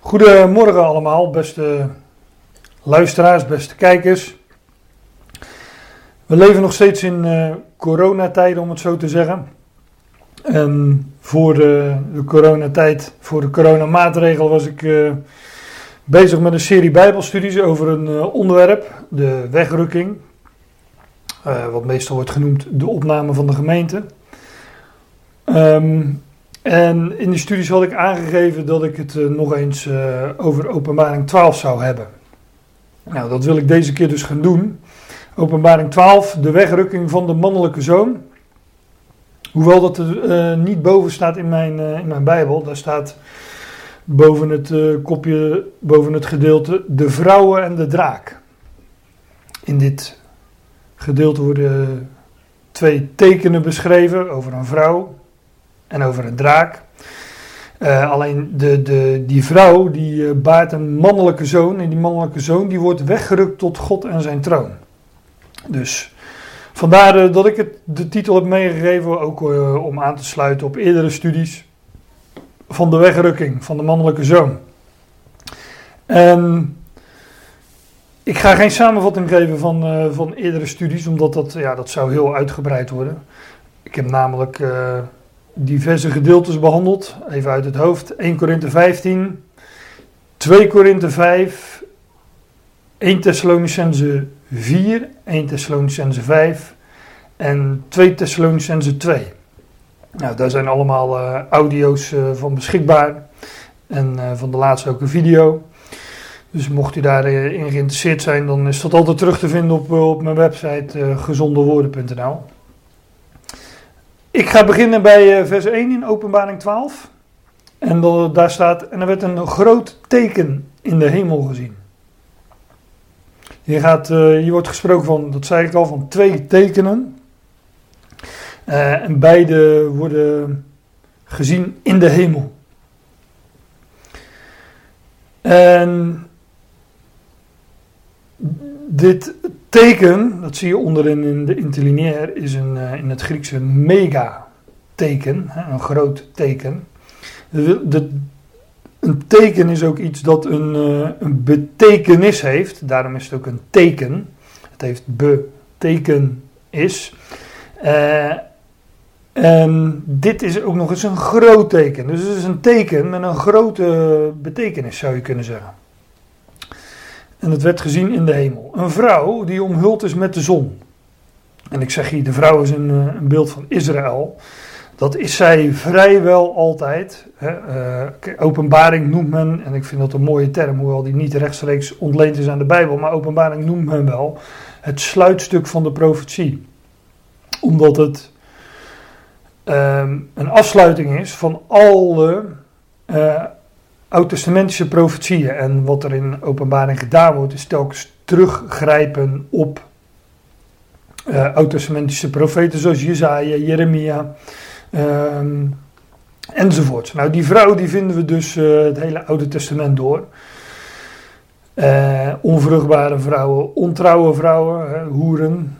Goedemorgen allemaal, beste luisteraars, beste kijkers. We leven nog steeds in uh, coronatijden, om het zo te zeggen. En voor de, coronatijd, voor de coronamaatregel, was ik uh, bezig met een serie Bijbelstudies over een uh, onderwerp, de wegrukking. wat meestal wordt genoemd de opname van de gemeente. Um, en in die studies had ik aangegeven dat ik het uh, nog eens uh, over openbaring 12 zou hebben. Nou, dat wil ik deze keer dus gaan doen. Openbaring 12, de wegrukking van de mannelijke zoon. Hoewel dat er uh, niet boven staat in mijn, in mijn Bijbel. Daar staat boven het kopje, boven het gedeelte, de vrouwen en de draak. In dit gedeelte worden twee tekenen beschreven over een vrouw en over een draak. Uh, alleen de, de, die vrouw die uh, baart een mannelijke zoon en die mannelijke zoon die wordt weggerukt tot God en zijn troon. Dus vandaar uh, dat ik het de titel heb meegegeven, ook om aan te sluiten op eerdere studies van de wegrukking van de mannelijke zoon. En ik ga geen samenvatting geven van, van eerdere studies, omdat dat, ja, dat zou heel uitgebreid worden. Ik heb namelijk diverse gedeeltes behandeld, even uit het hoofd. 1 Korinthe 15, 2 Korinthe 5, 1 Thessalonicense 4, 1 Thessalonicense 5 en 2 Thessalonicense 2. Nou, daar zijn allemaal uh, audio's uh, van beschikbaar en uh, van de laatste ook een video. Dus mocht u daarin geïnteresseerd zijn, dan is dat altijd terug te vinden op, op mijn website gezondewoorden.nl. Ik ga beginnen bij eh, vers 1 in Openbaring 12. En daar staat: En er werd een groot teken in de hemel gezien. Hier, gaat, uh, hier wordt gesproken van, dat zei ik al, van twee tekenen. Uh, en beide worden gezien in de hemel. En dit teken, dat zie je onderin in de interlineair, is een, uh, in het Griekse mega-teken, een groot teken. De, een teken is ook iets dat een, uh, een betekenis heeft, daarom is het ook een teken. Het heeft betekenis. Uh, en dit is ook nog eens een groot teken. Dus het is een teken met een grote betekenis, zou je kunnen zeggen. En het werd gezien in de hemel. Een vrouw die omhuld is met de zon. En ik zeg hier, de vrouw is een, eh, een beeld van Israël. Dat is zij vrijwel altijd. Hè. Uh, openbaring noemt men, en ik vind dat een mooie term, hoewel die niet rechtstreeks ontleend is aan de Bijbel, maar openbaring noemt men wel het sluitstuk van de profetie. Omdat het um, een afsluiting is van alle uh, oud-testamentische profetieën. En wat er in openbaring gedaan wordt, is telkens teruggrijpen op uh, oud-testamentische profeten zoals Jezaja, Jeremia um, enzovoort. Nou, die vrouw die vinden we dus uh, het hele Oude Testament door. Uh, onvruchtbare vrouwen, ontrouwe vrouwen, hoeren.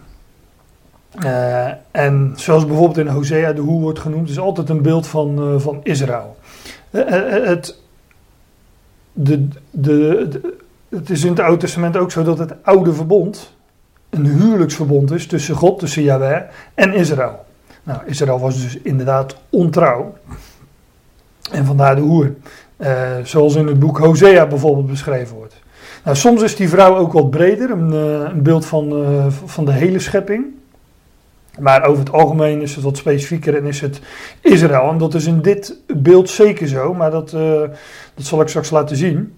en zoals bijvoorbeeld in Hosea de hoer wordt genoemd, is altijd een beeld van, van Israël. het de, de, het is in het Oude Testament ook zo dat het oude verbond een huwelijksverbond is tussen God, tussen Yahweh en Israël. Nou, Israël was dus inderdaad ontrouw. En vandaar de hoer. Uh, zoals in het boek Hosea bijvoorbeeld beschreven wordt. Nou, soms is die vrouw ook wat breder, een, uh, een beeld van, uh, van de hele schepping. Maar over het algemeen is het wat specifieker en is het Israël. En dat is in dit beeld zeker zo, maar dat, uh, dat zal ik straks laten zien.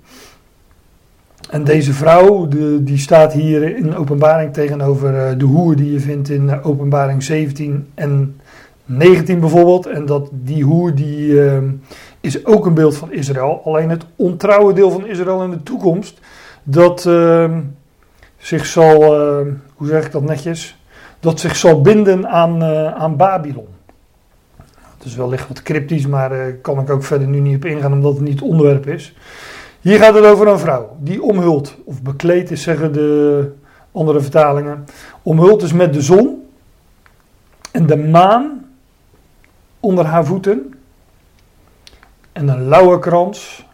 En deze vrouw, de, die staat hier in openbaring tegenover uh, de hoer die je vindt in openbaring 17 en 19 bijvoorbeeld. En dat die hoer die, is ook een beeld van Israël. Alleen het ontrouwe deel van Israël in de toekomst, dat zich zal, hoe zeg ik dat netjes dat zich zal binden aan, uh, aan Babylon. Het is wellicht wat cryptisch, maar daar uh, kan ik ook verder nu niet op ingaan omdat het niet het onderwerp is. Hier gaat het over een vrouw die omhuld of bekleed is, zeggen de andere vertalingen. Omhuld is met de zon en de maan onder haar voeten en een lauwe krans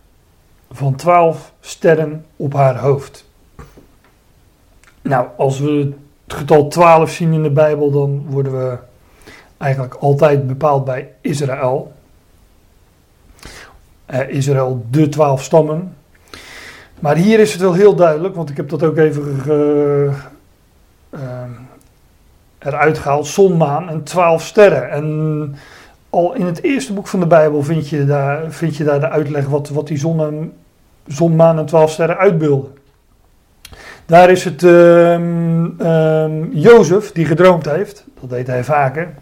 van twaalf sterren op haar hoofd. Nou, als we het getal 12 zien in de Bijbel, dan worden we eigenlijk altijd bepaald bij Israël. Uh, Israël, de twaalf stammen. Maar hier is het wel heel duidelijk, want ik heb dat ook even ge, uh, eruit gehaald. Zon, maan en twaalf sterren. En al in het eerste boek van de Bijbel vind je daar, vind je daar de uitleg wat, wat die zon, zon, maan en twaalf sterren uitbeelden. Daar is het uh, Jozef die gedroomd heeft. Dat deed hij vaker.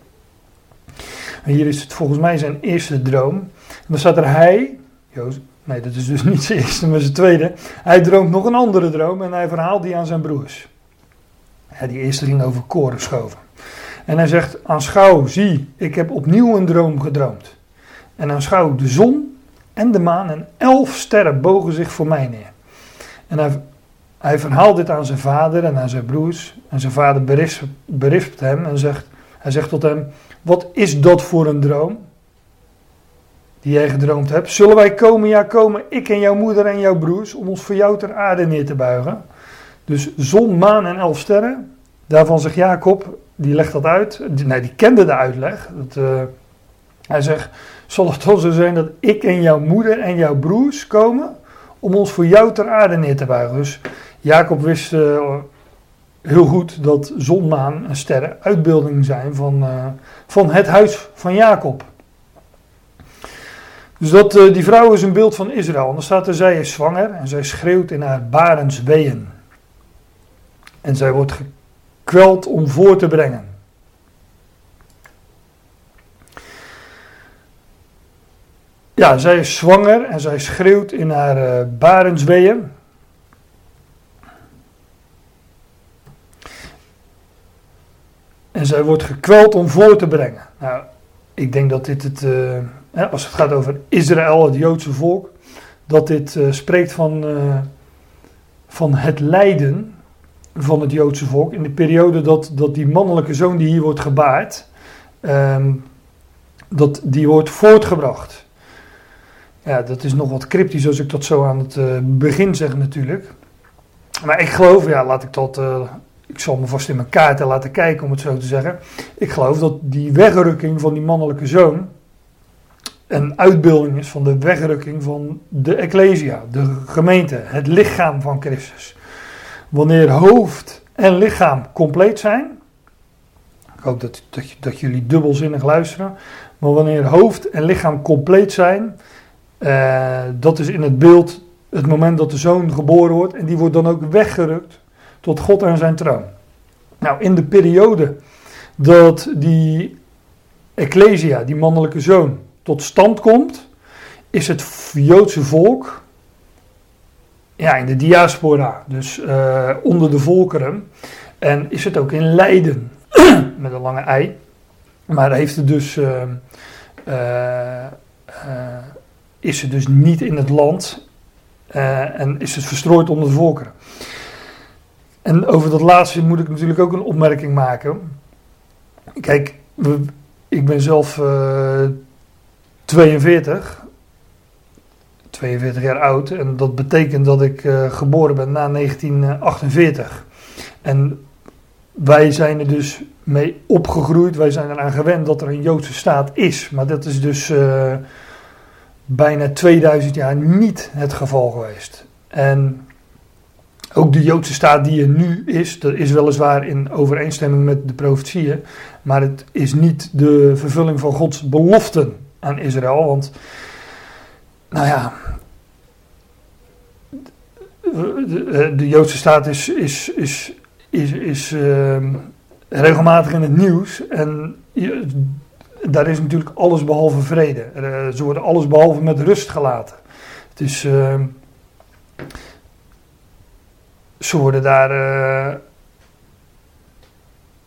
En hier is het volgens mij zijn eerste droom. En dan staat er hij, Jozef, nee dat is dus niet zijn eerste, maar zijn tweede. Hij droomt nog een andere droom en hij verhaalt die aan zijn broers. Die eerste ging over koren schoven. En hij zegt, aanschouw, zie, ik heb opnieuw een droom gedroomd. En aanschouw, de zon en de maan en elf sterren bogen zich voor mij neer. En hij, hij verhaalt dit aan zijn vader en aan zijn broers. En zijn vader berispt, hem en zegt, hij zegt tot hem, wat is dat voor een droom? Die jij gedroomd hebt. Zullen wij komen, ja komen, ik en jouw moeder en jouw broers, om ons voor jou ter aarde neer te buigen? Dus zon, maan en elf sterren. Daarvan zegt Jacob, die legt dat uit. Nee, die kende de uitleg. Dat, uh, hij zegt, zal het toch zo zijn dat ik en jouw moeder en jouw broers komen om ons voor jou ter aarde neer te buigen? Dus Jacob wist uh, heel goed dat zon, maan en sterren uitbeeldingen zijn van, uh, van het huis van Jacob. Dus dat, uh, die vrouw is een beeld van Israël. En dan staat er, zij is zwanger en zij schreeuwt in haar barensweeën. En zij wordt gekweld om voor te brengen. Ja, zij is zwanger en zij schreeuwt in haar uh, barensweeën. En zij wordt gekweld om voor te brengen. Nou, ik denk dat dit het, uh, als het gaat over Israël, het Joodse volk, dat dit uh, spreekt van, uh, van het lijden van het Joodse volk in de periode dat, dat die mannelijke zoon die hier wordt gebaard, um, dat die wordt voortgebracht. Ja, dat is nog wat cryptisch als ik dat zo aan het begin zeg natuurlijk. Maar ik geloof, ja, laat ik dat ik zal me vast in mijn kaarten laten kijken om het zo te zeggen. Ik geloof dat die wegrukking van die mannelijke zoon een uitbeelding is van de wegrukking van de Ecclesia, de gemeente, het lichaam van Christus. Wanneer hoofd en lichaam compleet zijn, ik hoop dat, dat, dat jullie dubbelzinnig luisteren, maar wanneer hoofd en lichaam compleet zijn, uh, dat is in het beeld het moment dat de zoon geboren wordt en die wordt dan ook weggerukt tot God en zijn troon. Nou, in de periode dat die Ecclesia, die mannelijke zoon, tot stand komt, is het Joodse volk ja, in de diaspora, dus uh, onder de volkeren. En is het ook in Leiden, met een lange ei. Maar heeft het dus, uh, uh, is het dus niet in het land en is het verstrooid onder de volkeren. En over dat laatste moet ik natuurlijk ook een opmerking maken. Kijk, ik ben zelf uh, 42, 42 jaar oud. En dat betekent dat ik uh, geboren ben na 1948. En wij zijn er dus mee opgegroeid. Wij zijn eraan gewend dat er een Joodse staat is. Maar dat is dus uh, bijna 2000 jaar niet het geval geweest. En ook de Joodse staat die er nu is, dat is weliswaar in overeenstemming met de profetieën, maar het is niet de vervulling van Gods beloften aan Israël. Want, nou ja, de, Joodse staat is, is, is, is, uh, regelmatig in het nieuws en daar is natuurlijk alles behalve vrede. Uh, ze worden alles behalve met rust gelaten. Het is. Uh, ze worden daar uh,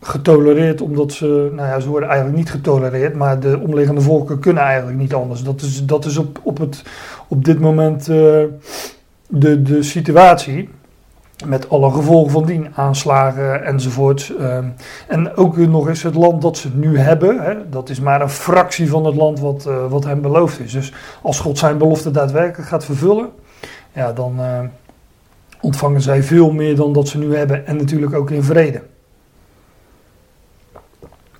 getolereerd omdat ze, nou ja, ze worden eigenlijk niet getolereerd, maar de omliggende volken kunnen eigenlijk niet anders. Dat is, dat is op, op, het, op dit moment uh, de, de situatie. Met alle gevolgen van dien, aanslagen enzovoort. Uh, en ook nog eens het land dat ze nu hebben. Hè, dat is maar een fractie van het land wat, uh, wat hem beloofd is. Dus als God zijn belofte daadwerkelijk gaat vervullen, ja, dan ontvangen zij veel meer dan dat ze nu hebben en natuurlijk ook in vrede.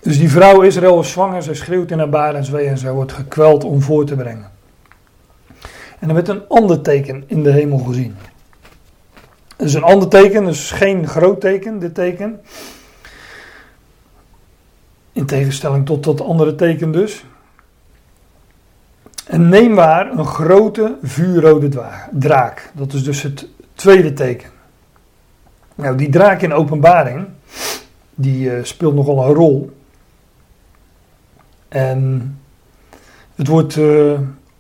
Dus die vrouw Israël is zwanger, zij schreeuwt in haar barenswee en zij wordt gekweld om voor te brengen. En er werd een ander teken in de hemel gezien. Het is een ander teken, dus geen groot teken, dit teken. In tegenstelling tot dat andere teken dus. En neem waar een grote vuurrode draak. Dat is dus het tweede teken. Nou, die draak in openbaring, die uh, speelt nogal een rol. En het wordt uh,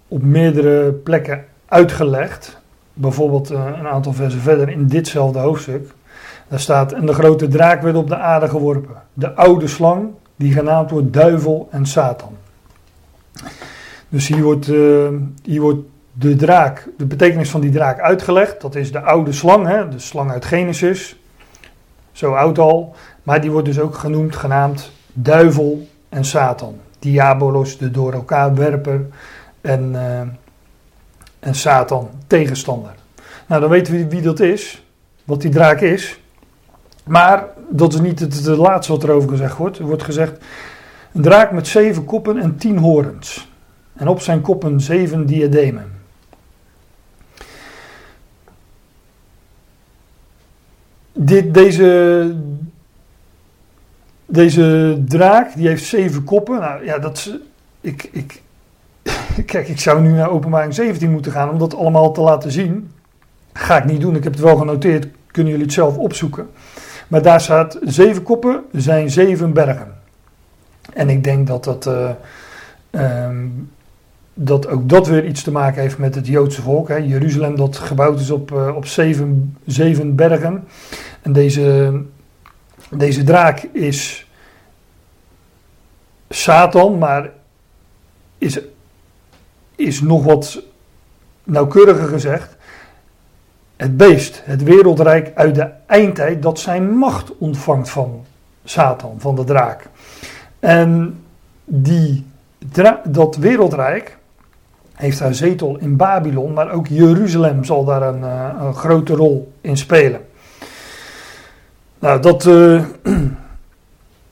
op meerdere plekken uitgelegd. Bijvoorbeeld uh, een aantal versen verder in ditzelfde hoofdstuk. Daar staat: En de grote draak werd op de aarde geworpen. De oude slang, die genaamd wordt duivel en Satan. Dus hier wordt, hier wordt de draak, de betekenis van die draak uitgelegd. Dat is de oude slang, hè, de slang uit Genesis. Zo oud al. Maar die wordt dus ook genoemd, genaamd duivel en Satan. Diabolos, de door elkaar werper. En, uh, en Satan, tegenstander. Nou, dan weten we wie dat is. Wat die draak is. Maar dat is niet het, het laatste wat erover gezegd wordt. Er wordt gezegd: een draak met zeven koppen en tien horens. En op zijn koppen zeven diademen. Dit, deze, deze draak die heeft zeven koppen. Nou ja, dat ik, ik, kijk, ik zou nu naar openbaring 17 moeten gaan om dat allemaal te laten zien. Ga ik niet doen, ik heb het wel genoteerd, kunnen jullie het zelf opzoeken. Maar daar staat zeven koppen zijn zeven bergen. En ik denk dat dat, uh, um, dat ook dat weer iets te maken heeft met het Joodse volk. Hè. Jeruzalem dat gebouwd is op, uh, op zeven, zeven bergen. En deze, deze draak is Satan, maar is, is nog wat nauwkeuriger gezegd het beest, het wereldrijk uit de eindtijd, dat zijn macht ontvangt van Satan, van de draak. En die, dat wereldrijk heeft haar zetel in Babylon, maar ook Jeruzalem zal daar een, eh, een grote rol in spelen. Nou, dat, uh,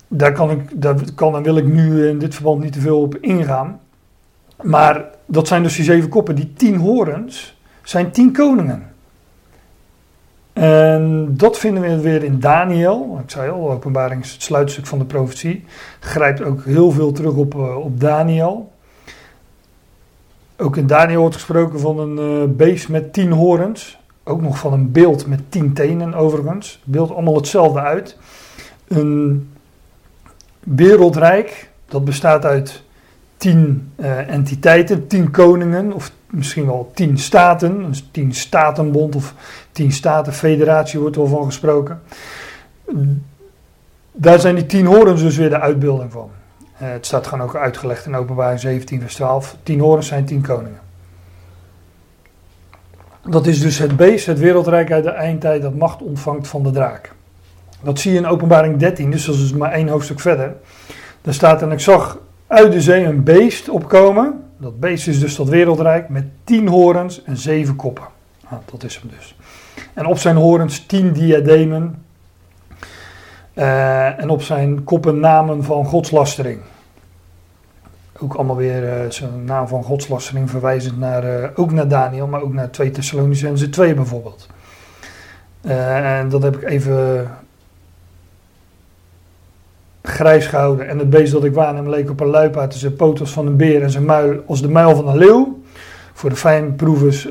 daar, kan ik, daar kan en wil ik nu in dit verband niet te veel op ingaan. Maar dat zijn dus die zeven koppen. Die tien horens zijn tien koningen. En dat vinden we weer in Daniel. Ik zei al, openbaring is het sluitstuk van de profetie. Grijpt ook heel veel terug op, uh, op Daniel. Ook in Daniel wordt gesproken van een uh, beest met tien horens. Ook nog van een beeld met tien tenen overigens. Beeld allemaal hetzelfde uit. Een wereldrijk, dat bestaat uit tien uh, entiteiten, tien koningen of misschien wel tien staten. Een tien statenbond of tien statenfederatie wordt er van gesproken. Daar zijn die tien horens dus weer de uitbeelding van. Uh, het staat gewoon ook uitgelegd in openbaring 17 vers 12. Tien horens zijn tien koningen. Dat is dus het beest, het wereldrijk uit de eindtijd dat macht ontvangt van de draak. Dat zie je in openbaring 13, dus dat is maar één hoofdstuk verder. Daar staat en ik zag uit de zee een beest opkomen. Dat beest is dus dat wereldrijk met tien horens en zeven koppen. Ah, dat is hem dus. En op zijn horens tien diademen. Uh, en op zijn koppen namen van godslastering. Ook allemaal weer uh, zo'n naam van godslastering verwijzend naar, uh, ook naar Daniel, maar ook naar 2 Thessalonicense 2 bijvoorbeeld. en dat heb ik even grijs gehouden. En het beest dat ik waarnam leek op een luipaard, zijn als van een beer en zijn muil als de muil van een leeuw. Voor de fijnproevers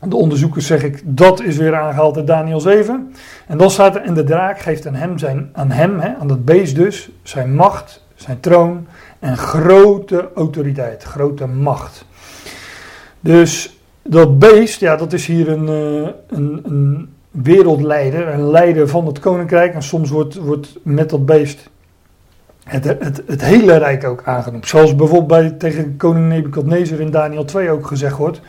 en de onderzoekers zeg ik, dat is weer aangehaald in Daniel 7. En dan staat er, en de draak geeft aan hem, zijn, aan, hem hè, aan dat beest dus, zijn macht, zijn troon en grote autoriteit, grote macht. Dus dat beest, ja, dat is hier een, uh, een, een wereldleider, een leider van het koninkrijk. En soms wordt, wordt met dat beest het, het, het hele rijk ook aangenoemd. Zoals bijvoorbeeld bij, tegen koning Nebukadnezar in Daniel 2 ook gezegd wordt.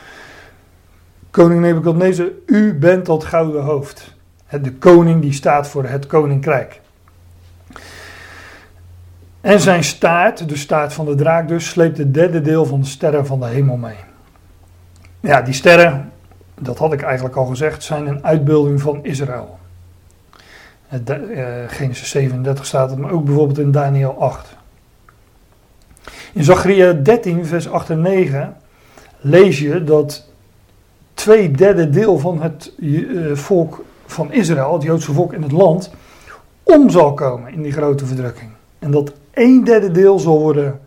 Koning Nebukadnezar, u bent dat gouden hoofd. De koning die staat voor het koninkrijk. En zijn staart, de staart van de draak dus, sleept het derde deel van de sterren van de hemel mee. Ja, die sterren, dat had ik eigenlijk al gezegd, zijn een uitbeelding van Israël. Uh, Genesis 37 staat het, maar ook bijvoorbeeld in Daniel 8. In Zacharia 13, vers 8 en 9 lees je dat twee derde deel van het uh, volk van Israël, het Joodse volk in het land, om zal komen in die grote verdrukking. En dat een derde deel zal worden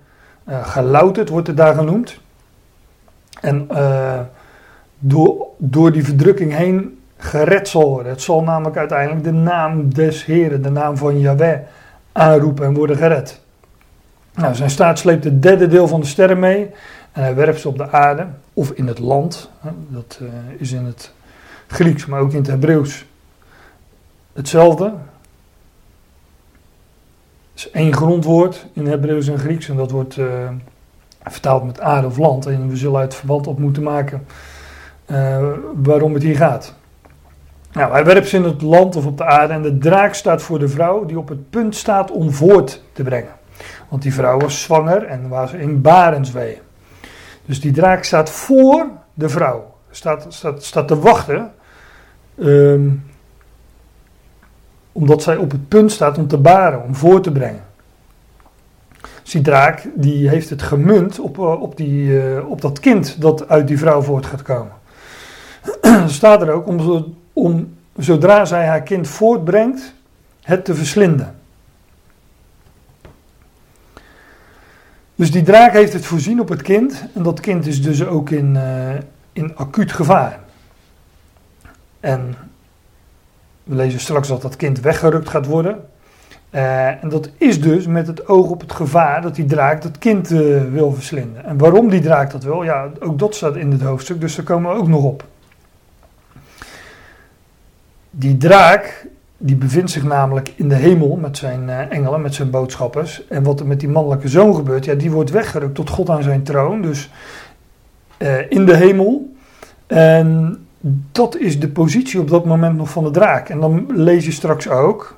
uh, gelouterd, wordt het daar genoemd. En uh, door, door die verdrukking heen gered zal worden. Het zal namelijk uiteindelijk de naam des Heren, de naam van Yahweh, aanroepen en worden gered. Nou, zijn staat sleept het derde deel van de sterren mee en hij werpt ze op de aarde of in het land. Dat uh, is in het Grieks, maar ook in het Hebreeuws hetzelfde. Is grondwoord in Hebreeuws en Grieks en dat wordt uh, vertaald met aarde of land. En we zullen uit verband op moeten maken uh, waarom het hier gaat. Nou, hij werpt ze in het land of op de aarde en de draak staat voor de vrouw die op het punt staat om voort te brengen. Want die vrouw was zwanger en was in barensweeën. Dus die draak staat voor de vrouw. Staat, staat, staat te wachten. Um, omdat zij op het punt staat om te baren, om voor te brengen. Dus die heeft het gemunt op, eh, op, die, uh, op dat kind dat uit die vrouw voort gaat komen. staat er ook om, om zodra zij haar kind voortbrengt, het te verslinden. Dus die draak heeft het voorzien op het kind. En dat kind is dus ook in, uh, in acuut gevaar. En we lezen straks dat dat kind weggerukt gaat worden. Uh, en dat is dus met het oog op het gevaar dat die draak dat kind uh, wil verslinden. En waarom die draak dat wil, ja, ook dat staat in het hoofdstuk, dus daar komen we ook nog op. Die draak, die bevindt zich namelijk in de hemel met zijn uh, engelen, met zijn boodschappers. En wat er met die mannelijke zoon gebeurt, ja, die wordt weggerukt tot God aan zijn troon, dus in de hemel. En dat is de positie op dat moment nog van de draak. En dan lees je straks ook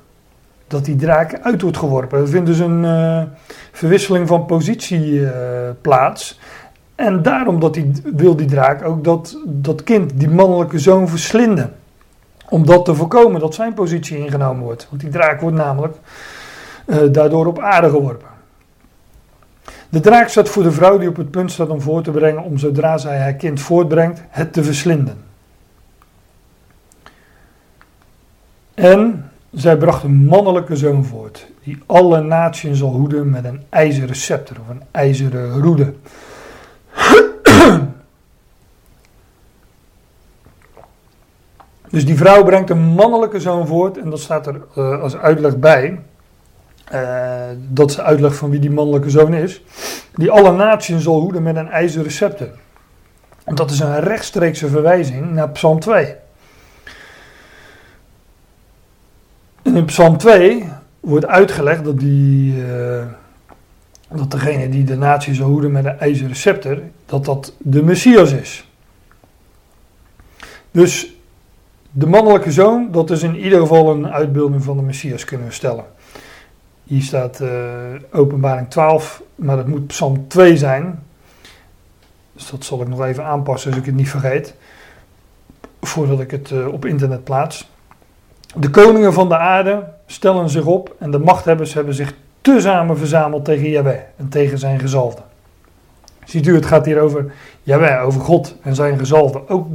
dat die draak uit wordt geworpen. Er vindt dus een uh, verwisseling van positie uh, plaats. En daarom dat wil die draak ook dat, dat kind, die mannelijke zoon, verslinden. Om dat te voorkomen dat zijn positie ingenomen wordt. Want die draak wordt namelijk uh, daardoor op aarde geworpen. De draak staat voor de vrouw die op het punt staat om voor te brengen, om zodra zij haar kind voortbrengt, het te verslinden. En zij bracht een mannelijke zoon voort, die alle naties zal hoeden met een ijzeren scepter of een ijzeren roede. Dus die vrouw brengt een mannelijke zoon voort, en dat staat er uh, als uitleg bij. Uh, dat is uitleg van wie die mannelijke zoon is. Die alle naties zal hoeden met een ijzeren scepter. Dat is een rechtstreekse verwijzing naar Psalm 2. In Psalm 2 wordt uitgelegd dat, die, uh, dat degene die de natie zal hoeden met een ijzeren scepter, dat dat de Messias is. Dus de mannelijke zoon, dat is in ieder geval een uitbeelding van de Messias, kunnen we stellen. Hier staat uh, openbaring 12, maar dat moet Psalm 2 zijn. Dus dat zal ik nog even aanpassen als ik het niet vergeet. Voordat ik het uh, op internet plaats. De koningen van de aarde stellen zich op en de machthebbers hebben zich tezamen verzameld tegen Yahweh en tegen zijn gezalfde. Ziet u, het gaat hier over Yahweh, over God en zijn gezalfde. Ook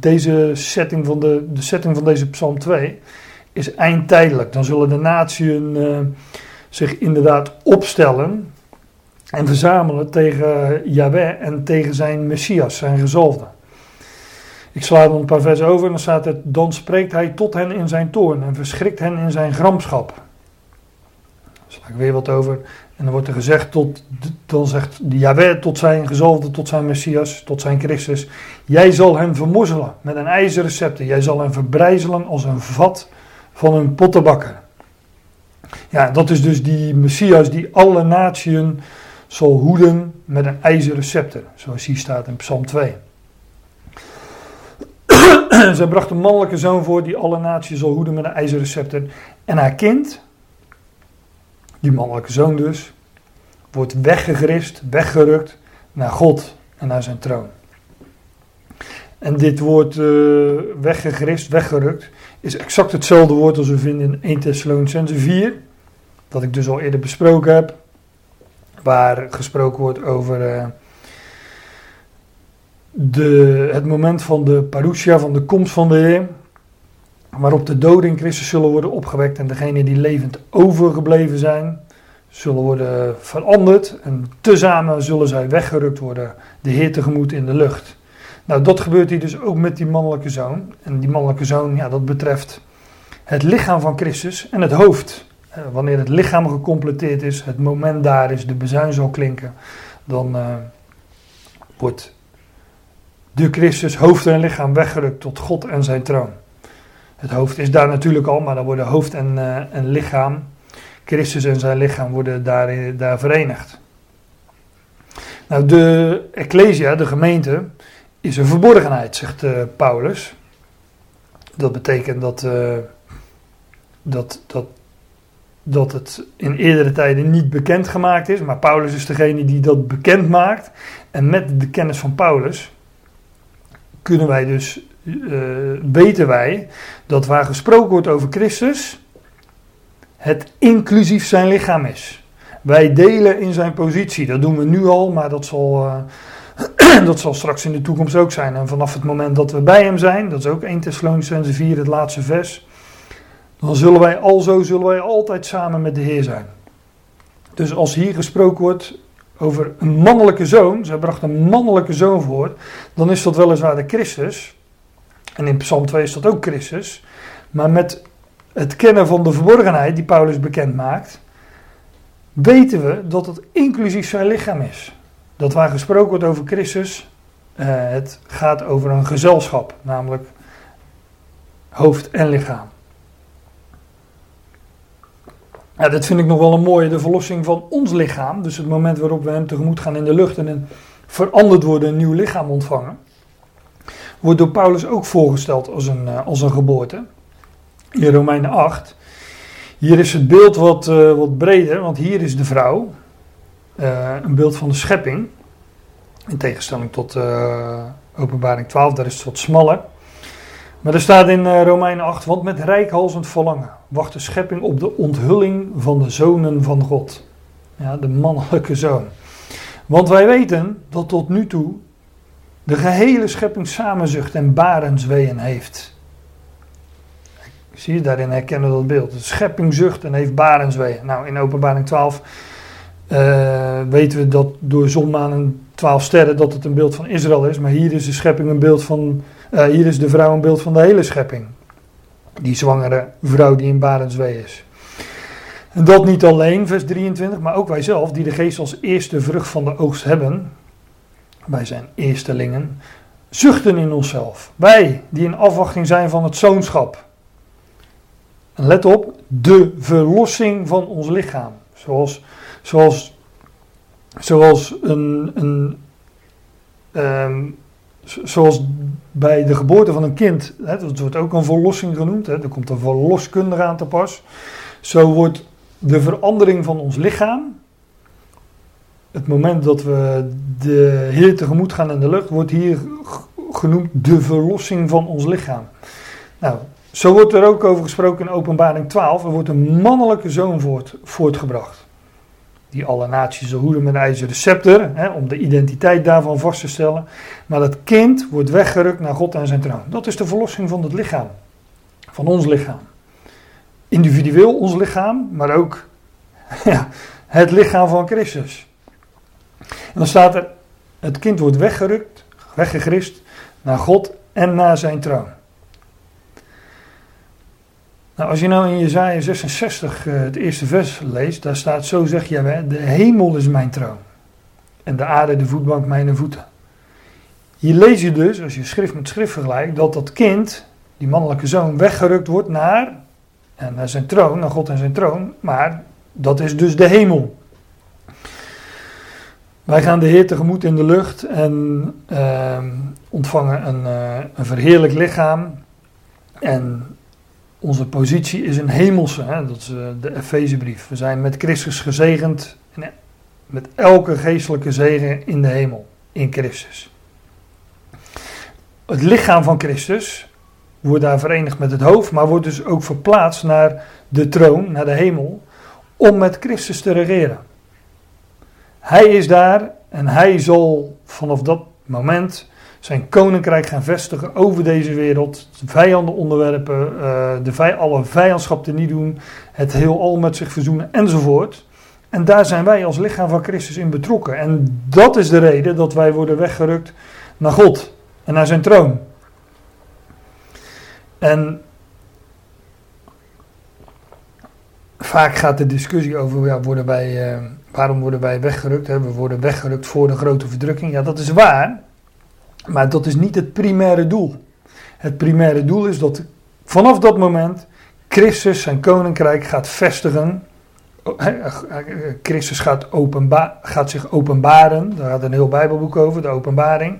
deze setting van de, de setting van deze psalm 2 is eindtijdelijk. Dan zullen de natieën uh, zich inderdaad opstellen en verzamelen tegen Yahweh en tegen zijn Messias, zijn gezalfde. Ik sla dan een paar versen over en dan staat het: Dan spreekt hij tot hen in zijn toorn en verschrikt hen in zijn gramschap. Daar sla ik weer wat over. En dan wordt er gezegd: tot, Dan zegt Jaweh tot zijn gezalfde, tot zijn messias, tot zijn Christus: Jij zal hem vermozzelen met een ijzeren scepter. Jij zal hem verbrijzelen als een vat van een pottenbakker. Ja, dat is dus die messias die alle natieën zal hoeden met een ijzeren scepter. Zoals hier staat in Psalm 2. Zij bracht een mannelijke zoon voor die alle naties zal hoeden met een ijzeren. En haar kind, die mannelijke zoon dus, wordt weggegrist, weggerukt naar God en naar zijn troon. En dit woord uh, weggegrist, weggerukt, is exact hetzelfde woord als we vinden in 1 Thessalonicense 4. Dat ik dus al eerder besproken heb. Waar gesproken wordt over uh, de, het moment van de parousia, van de komst van de Heer. Waarop de doden in Christus zullen worden opgewekt en degenen die levend overgebleven zijn, zullen worden veranderd. En tezamen zullen zij weggerukt worden, de Heer tegemoet in de lucht. Nou, dat gebeurt hier dus ook met die mannelijke zoon. En die mannelijke zoon, ja, dat betreft het lichaam van Christus en het hoofd. Eh, wanneer het lichaam gecompleteerd is, het moment daar is, de bezuin zal klinken, dan uh, wordt de Christus hoofd en lichaam weggerukt tot God en zijn troon. Het hoofd is daar natuurlijk al, maar dan worden hoofd en, uh, en lichaam, Christus en zijn lichaam, worden daar, daar verenigd. Nou, de Ecclesia, de gemeente, is een verborgenheid, zegt uh, Paulus. Dat betekent dat, dat, dat, dat het in eerdere tijden niet bekendgemaakt is, maar Paulus is degene die dat bekend maakt. En met de kennis van Paulus kunnen wij dus, uh, weten wij, dat waar gesproken wordt over Christus, het inclusief zijn lichaam is. Wij delen in zijn positie, dat doen we nu al, maar dat zal dat zal straks in de toekomst ook zijn. En vanaf het moment dat we bij hem zijn, dat is ook 1 Thessalonicense 4, het laatste vers, dan zullen wij alzo zullen wij altijd samen met de Heer zijn. Dus als hier gesproken wordt over een mannelijke zoon, zij bracht een mannelijke zoon voor, dan is dat weliswaar de Christus. En in Psalm 2 is dat ook Christus. Maar met het kennen van de verborgenheid die Paulus bekend maakt, weten we dat het inclusief zijn lichaam is dat waar gesproken wordt over Christus, uh, het gaat over een gezelschap, namelijk hoofd en lichaam. Ja, dat vind ik nog wel een mooie, de verlossing van ons lichaam. Dus het moment waarop we hem tegemoet gaan in de lucht en een veranderd worden, een nieuw lichaam ontvangen. Wordt door Paulus ook voorgesteld als een, uh, als een geboorte. In Romeinen 8. Hier is het beeld wat, uh, wat breder, want hier is de vrouw. Uh, een beeld van de schepping. In tegenstelling tot Openbaring 12, daar is het wat smaller. Maar er staat in uh, Romeinen 8, want met rijkhalsend verlangen wacht de schepping op de onthulling van de zonen van God. Ja, de mannelijke zoon. Want wij weten dat tot nu toe de gehele schepping samenzucht en barensweeën heeft. Zie je, daarin herkennen dat beeld. De schepping zucht en heeft barensweeën. Nou, in openbaring 12 uh, weten we dat door zon, maan en twaalf sterren dat het een beeld van Israël is. Maar hier is de schepping een beeld van, uh, hier is de vrouw een beeld van de hele schepping. Die zwangere vrouw die in Barenswee is. En dat niet alleen, vers 23, maar ook wij zelf, die de geest als eerste vrucht van de oogst hebben. Wij zijn eerstelingen. Zuchten in onszelf. Wij die in afwachting zijn van het zoonschap. En let op, de verlossing van ons lichaam. Zoals Zoals, zoals een, een um, zoals bij de geboorte van een kind, hè, dat wordt ook een verlossing genoemd, hè, er komt een verloskundige aan te pas. Zo wordt de verandering van ons lichaam, het moment dat we de Heer tegemoet gaan in de lucht, wordt hier genoemd de verlossing van ons lichaam. Nou, zo wordt er ook over gesproken in Openbaring 12. Er wordt een mannelijke zoon voort, voortgebracht die alle naties zal hoeden met een ijzeren scepter, hè, om de identiteit daarvan vast te stellen. Maar dat kind wordt weggerukt naar God en zijn troon. Dat is de verlossing van het lichaam, van ons lichaam. Individueel ons lichaam, maar ook ja, het lichaam van Christus. En dan staat er, het kind wordt weggerukt, weggegrist naar God en naar zijn troon. Nou, als je nou in Jezaja 66 uh, het eerste vers leest, daar staat zo zeg je, de hemel is mijn troon en de aarde de voetbank mijn voeten. Hier lees je dus, als je schrift met schrift vergelijkt, dat dat kind, die mannelijke zoon, weggerukt wordt naar, en naar zijn troon, naar God en zijn troon, maar dat is dus de hemel. Wij gaan de Heer tegemoet in de lucht en uh, ontvangen een, uh, een verheerlijk lichaam. En onze positie is een hemelse, hè? dat is eh, de Efezebrief. We zijn met Christus gezegend, met elke geestelijke zegen in de hemel, in Christus. het lichaam van Christus wordt daar verenigd met het hoofd, maar wordt dus ook verplaatst naar de troon, naar de hemel, om met Christus te regeren. Hij is daar en hij zal vanaf dat moment zijn koninkrijk gaan vestigen over deze wereld, vijanden onderwerpen, uh, de vij alle vijandschap te niet doen, het heelal met zich verzoenen enzovoort. En daar zijn wij als lichaam van Christus in betrokken. En dat is de reden dat wij worden weggerukt naar God en naar zijn troon. En vaak gaat de discussie over, ja, worden wij, uh, waarom worden wij weggerukt? We worden weggerukt voor de grote verdrukking. Ja, dat is waar. Maar dat is niet het primaire doel. Het primaire doel is dat vanaf dat moment Christus zijn koninkrijk gaat vestigen. Christus gaat, openba gaat zich openbaren. Daar gaat een heel Bijbelboek over, de openbaring.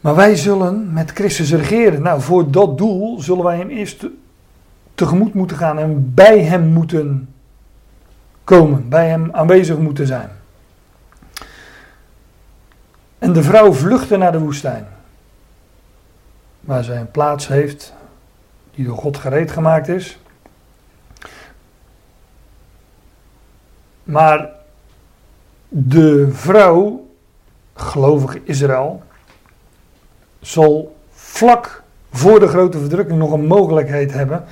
Maar wij zullen met Christus regeren. Nou, voor dat doel zullen wij hem eerst tegemoet moeten gaan en bij hem moeten komen, bij hem aanwezig moeten zijn. En de vrouw vluchtte naar de woestijn, waar zij een plaats heeft die door God gereed gemaakt is. Maar de vrouw, gelovige Israël, zal vlak voor de grote verdrukking nog een mogelijkheid hebben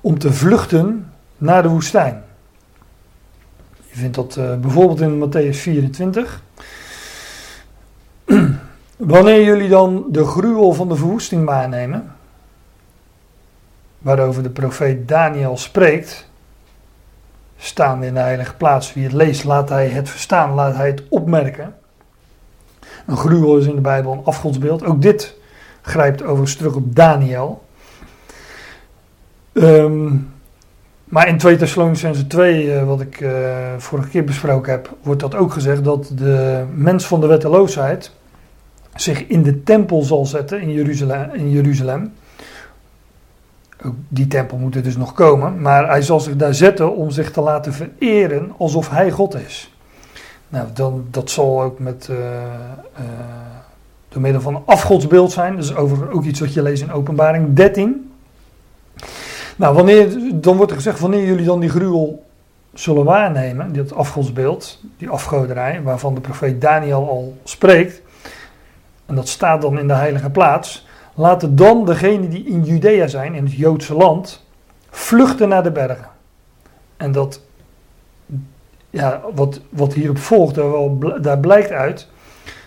om te vluchten naar de woestijn. Je vindt dat uh, bijvoorbeeld in Matthäus 24. Wanneer jullie dan de gruwel van de verwoesting waarnemen, waarover de profeet Daniel spreekt, staande in de heilige plaats, wie het leest, laat hij het verstaan, laat hij het opmerken. Een gruwel is in de Bijbel een afgodsbeeld. Ook dit grijpt overigens terug op Daniel. Um, maar in 2 Thessalonicense 2, uh, wat ik uh, vorige keer besproken heb, wordt dat ook gezegd dat de mens van de wetteloosheid zich in de tempel zal zetten in Jeruzalem. In Jeruzalem. Die tempel moet er dus nog komen, maar hij zal zich daar zetten om zich te laten vereren alsof hij God is. Nou, dan, dat zal ook met, uh, door middel van een afgodsbeeld zijn. Dat is ook iets wat je leest in Openbaring 13. Nou, wanneer, dan wordt er gezegd, wanneer jullie dan die gruwel zullen waarnemen, dat afgodsbeeld, die afgoderij, waarvan de profeet Daniel al spreekt, en dat staat dan in de heilige plaats, laten dan degenen die in Judea zijn, in het Joodse land, vluchten naar de bergen. En dat, ja, wat, wat hierop volgt, daar, wel, daar blijkt uit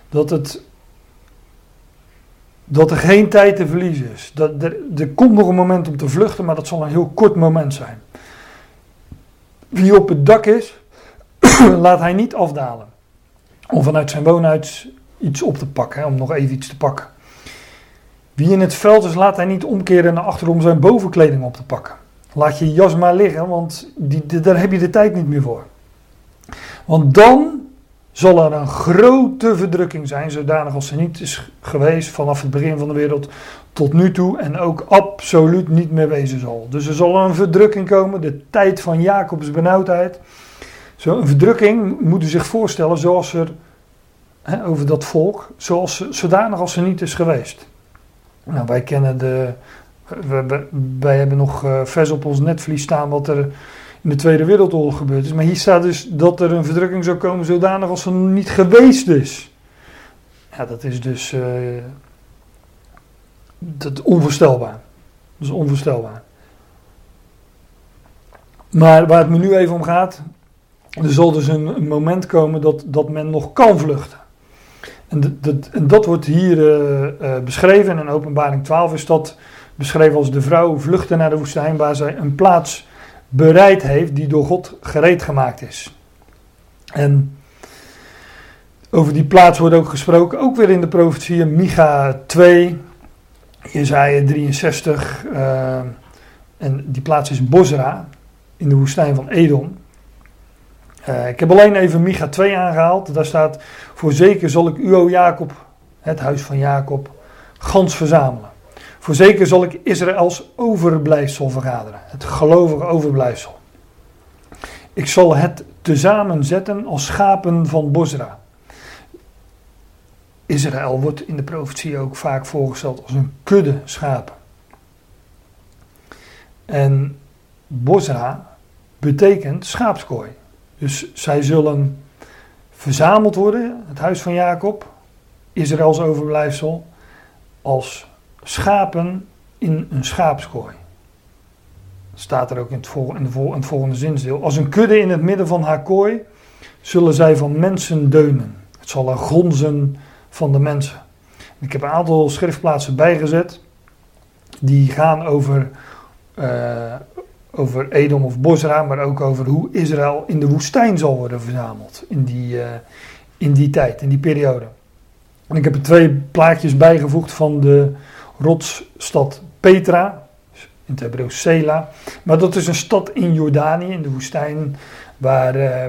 dat het dat er geen tijd te verliezen is. Dat er, er komt nog een moment om te vluchten, maar dat zal een heel kort moment zijn. Wie op het dak is, laat hij niet afdalen. Om vanuit zijn woonhuis iets op te pakken, om nog even iets te pakken. Wie in het veld is, laat hij niet omkeren naar achter om zijn bovenkleding op te pakken. Laat je jas maar liggen, want die, daar heb je de tijd niet meer voor. Want dan zal er een grote verdrukking zijn, zodanig als ze niet is geweest vanaf het begin van de wereld tot nu toe en ook absoluut niet meer wezen zal. Dus er zal een verdrukking komen, de tijd van Jacobs benauwdheid. Zo'n verdrukking moet u zich voorstellen zoals er over dat volk, zoals, zodanig als ze niet is geweest. Nou, wij kennen de. Wij, hebben nog uh, vers op ons netvlies staan wat er in de Tweede Wereldoorlog gebeurd is. Maar hier staat dus dat er een verdrukking zou komen zodanig als er niet geweest is. Ja, dat is dus uh, dat onvoorstelbaar. Dat is onvoorstelbaar. Maar waar het me nu even om gaat, er zal dus een, een moment komen dat, dat men nog kan vluchten. En, dat, dat wordt hier uh, uh, beschreven. In openbaring 12 is dat beschreven als de vrouw vluchtte naar de woestijn waar zij een plaats bereid heeft die door God gereed gemaakt is. En over die plaats wordt ook gesproken, ook weer in de profetie Micha 2, Jezaja 63. Uh, en die plaats is Bosra, in de woestijn van Edom. Uh, ik heb alleen even Micha 2 aangehaald. Daar staat, voorzeker zal ik u, o Jacob, het huis van Jacob, gans verzamelen. Voorzeker zal ik Israëls overblijfsel vergaderen, het gelovige overblijfsel. Ik zal het tezamen zetten als schapen van Bosra. Israël wordt in de profetie ook vaak voorgesteld als een kudde schapen. En Bosra betekent schaapskooi. Dus zij zullen verzameld worden, het huis van Jacob, Israëls overblijfsel, als schapen in een schaapskooi. Staat er ook in het, in, het volgende zinsdeel. Als een kudde in het midden van haar kooi zullen zij van mensen deunen. Het zal er gonzen van de mensen. Ik heb een aantal schriftplaatsen bijgezet. Die gaan over, uh, over Edom of Bosra, maar ook over hoe Israël in de woestijn zal worden verzameld. In die, uh, in die tijd, in die periode. En ik heb er twee plaatjes bijgevoegd van de rotsstad Petra, in het Sela. Maar dat is een stad in Jordanië, in de woestijn, waar, uh,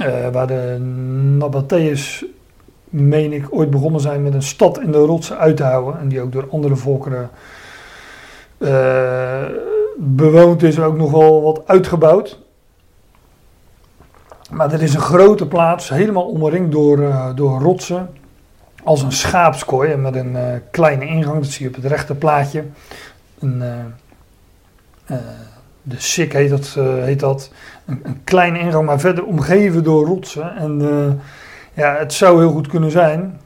uh, waar de Nabateërs, meen ik, ooit begonnen zijn met een stad in de rotsen uit te houden. En die ook door andere volkeren uh, bewoond is, ook nog wel wat uitgebouwd. Maar er is een grote plaats, helemaal omringd door, door rotsen als een schaapskooi met een uh, kleine ingang. Dat zie je op het rechte plaatje. Een, uh, de sik heet dat. heet dat. Een, een, kleine ingang, maar verder omgeven door rotsen. En ja, het zou heel goed kunnen zijn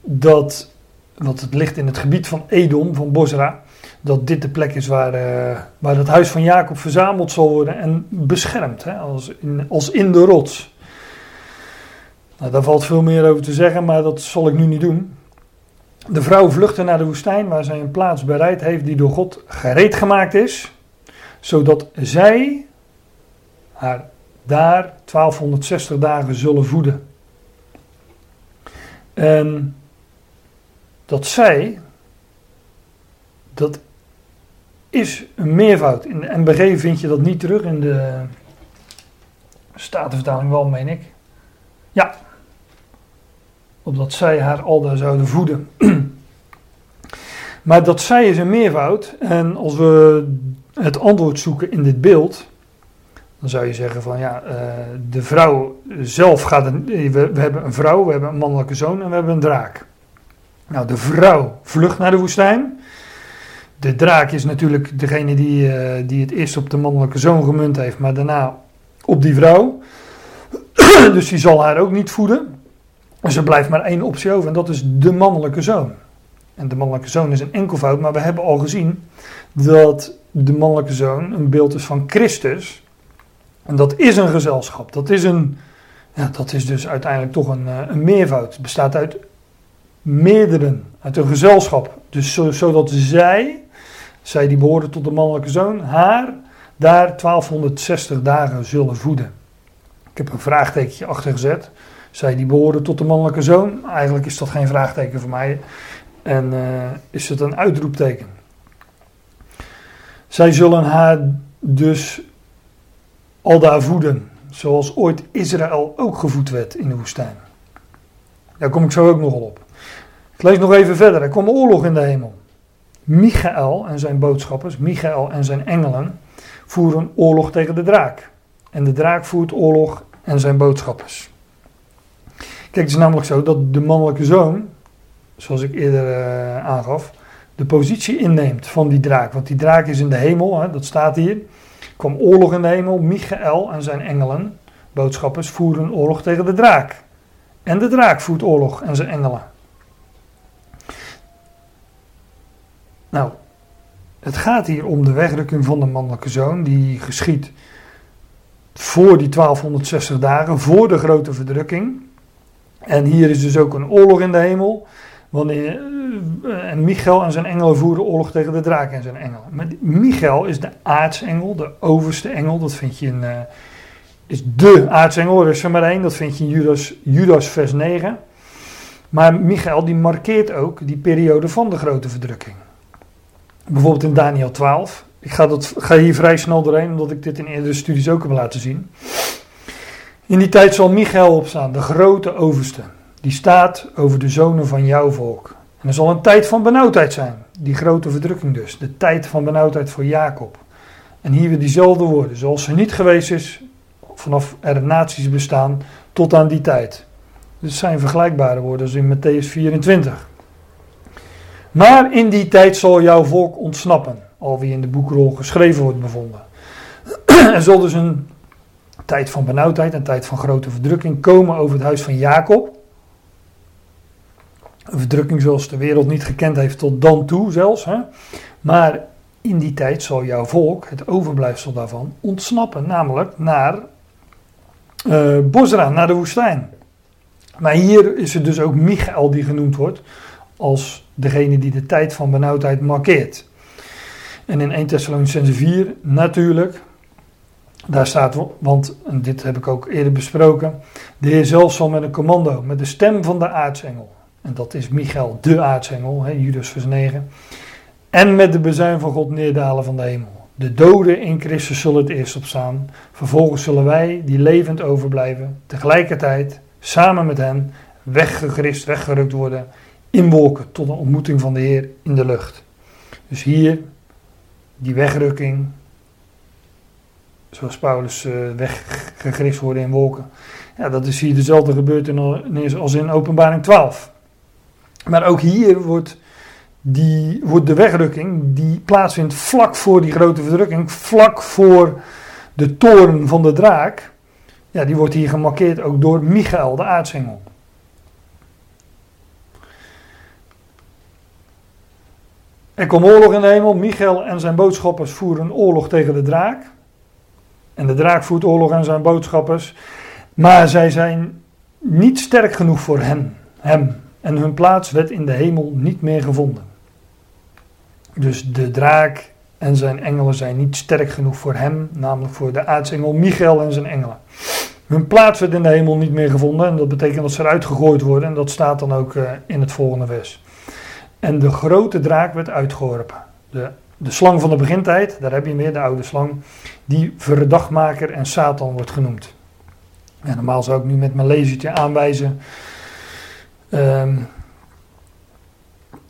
dat, want het ligt in het gebied van Edom, van Bosra, dat dit de plek is waar, waar het huis van Jacob verzameld zal worden en beschermd, hè, als, in, als in de rots. Nou, daar valt veel meer over te zeggen, maar dat zal ik nu niet doen. De vrouw vluchtte naar de woestijn waar zij een plaats bereid heeft die door God gereed gemaakt is, zodat zij haar daar 1260 dagen zullen voeden. En dat zij, dat is een meervoud. In de MBG vind je dat niet terug, in de Statenvertaling wel, meen ik. Ja, opdat zij haar aldaar zouden voeden. maar dat zij is een meervoud. En als we het antwoord zoeken in dit beeld, dan zou je zeggen van ja, uh, de vrouw zelf gaat, een, we, we, hebben een vrouw, we hebben een mannelijke zoon en we hebben een draak. Nou, de vrouw vlucht naar de woestijn. De draak is natuurlijk degene die, uh, die het eerst op de mannelijke zoon gemunt heeft, maar daarna op die vrouw. dus die zal haar ook niet voeden. Dus er blijft maar één optie over en dat is de mannelijke zoon. En de mannelijke zoon is een enkelvoud, maar we hebben al gezien dat de mannelijke zoon een beeld is van Christus. En dat is een gezelschap. Dat is, een, ja, dat is dus uiteindelijk toch een, eh, een meervoud. Het bestaat uit meerdere, uit een gezelschap. Dus zodat zij, zij die behoren tot de mannelijke zoon, haar daar 1260 dagen zullen voeden. Ik heb een vraagtekentje achter gezet. Zij die behoren tot de mannelijke zoon. Eigenlijk is dat geen vraagteken voor mij. En uh, is het een uitroepteken. Zij zullen haar dus al daar voeden. Zoals ooit Israël ook gevoed werd in de woestijn. Daar kom ik zo ook nogal op. Ik lees nog even verder. Er kwam oorlog in de hemel. Michael en zijn boodschappers, Michael en zijn engelen, voeren oorlog tegen de draak. En de draak voert oorlog en zijn boodschappers. Kijk, het is namelijk zo dat de mannelijke zoon, zoals ik eerder uh, aangaf, de positie inneemt van die draak. Want die draak is in de hemel, hè, dat staat hier. Er kwam oorlog in de hemel. Michael en zijn engelen, boodschappers, voeren oorlog tegen de draak. En de draak voert oorlog en zijn engelen. Nou, het gaat hier om de wegrukking van de mannelijke zoon, die geschiet voor die 1260 dagen, voor de grote verdrukking. En hier is dus ook een oorlog in de hemel. Wanneer, uh, en Michael en zijn engelen voeren oorlog tegen de draak en zijn engelen. Maar Michael is de aartsengel, de overste engel. Dat vind je in. Uh, is de aartsengel, er is er maar één. Dat vind je in Judas, Judas vers 9. Maar Michael die markeert ook die periode van de grote verdrukking. Bijvoorbeeld in Daniel 12. Ik ga, dat, ga hier vrij snel doorheen, omdat ik dit in eerdere studies ook heb laten zien. In die tijd zal Michael opstaan, de grote overste. Die staat over de zonen van jouw volk. En er zal een tijd van benauwdheid zijn. Die grote verdrukking dus. De tijd van benauwdheid voor Jacob. En hier weer diezelfde woorden. Zoals ze niet geweest is vanaf er naties bestaan tot aan die tijd. Dus zijn vergelijkbare woorden als in Matthäus 24. Maar in die tijd zal jouw volk ontsnappen, al wie in de boekrol geschreven wordt bevonden. er zal dus een tijd van benauwdheid, een tijd van grote verdrukking komen over het huis van Jacob. Een verdrukking zoals de wereld niet gekend heeft tot dan toe zelfs. Hè? Maar in die tijd zal jouw volk, het overblijfsel daarvan, ontsnappen. Namelijk naar uh, Bosra, naar de woestijn. Maar hier is het dus ook Michael die genoemd wordt als degene die de tijd van benauwdheid markeert. En in 1 Thessalonicense 4 natuurlijk, daar staat, want en dit heb ik ook eerder besproken, de Heer zelf zal met een commando, met de stem van de aartsengel, en dat is Michael, de aartsengel, hè, Judas vers 9, en met de bezuin van God neerdalen van de hemel. De doden in Christus zullen het eerst opstaan. Vervolgens zullen wij, die levend overblijven, tegelijkertijd samen met hen weggegrist, weggerukt worden in wolken tot een ontmoeting van de Heer in de lucht. Dus hier die wegrukking, zoals Paulus uh, weggegrist worden in wolken. Ja, dat is hier dezelfde gebeurtenis als in Openbaring 12. Maar ook hier wordt, die, wordt de wegrukking die plaatsvindt vlak voor die grote verdrukking, vlak voor de toren van de draak. Ja, die wordt hier gemarkeerd ook door Michael, de aartsengel. Er kwam oorlog in de hemel. Michael en zijn boodschappers voeren oorlog tegen de draak. En de draak voert oorlog aan zijn boodschappers. Maar zij zijn niet sterk genoeg voor hen, hem. En hun plaats werd in de hemel niet meer gevonden. Dus de draak en zijn engelen zijn niet sterk genoeg voor hem, namelijk voor de aartsengel Michael en zijn engelen. Hun plaats werd in de hemel niet meer gevonden en dat betekent dat ze eruit gegooid worden en dat staat dan ook eh, in het volgende vers. En de grote draak werd uitgeworpen. De, de slang van de begintijd, daar heb je meer, de oude slang, die verdachtmaker en Satan wordt genoemd. En normaal zou ik nu met mijn lasertje aanwijzen. Ehm,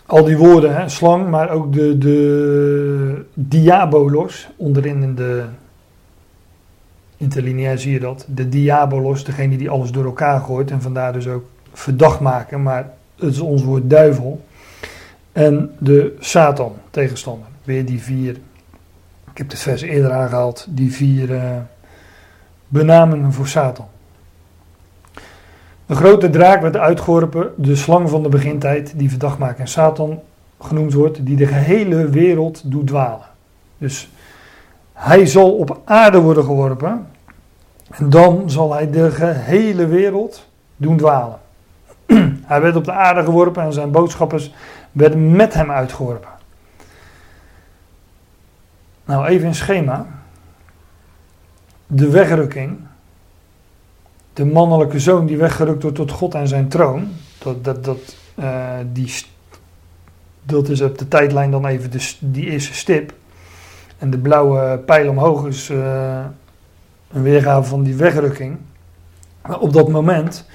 al die woorden, hè, slang, maar ook de, de diabolos, onderin in de interlineair zie je dat. De diabolos, degene die alles door elkaar gooit en vandaar dus ook verdacht maken, maar het is ons woord duivel. En de Satan, tegenstander. Weer die vier, ik heb het vers eerder aangehaald, die vier uh, benamingen voor Satan. De grote draak werd uitgeworpen, de slang van de begintijd, die verdacht maakt en Satan genoemd wordt, die de gehele wereld doet dwalen. Dus hij zal op aarde worden geworpen en dan zal hij de gehele wereld doen dwalen. hij werd op de aarde geworpen en zijn boodschappers werden met hem uitgeworpen. Nou, even in schema. De wegrukking. De mannelijke zoon die weggerukt wordt tot God en zijn troon. Dat, dat, dat, uh, die, dat is op de tijdlijn dan even die eerste stip. En de blauwe pijl omhoog is uh, een weergave van die wegrukking. Maar op dat moment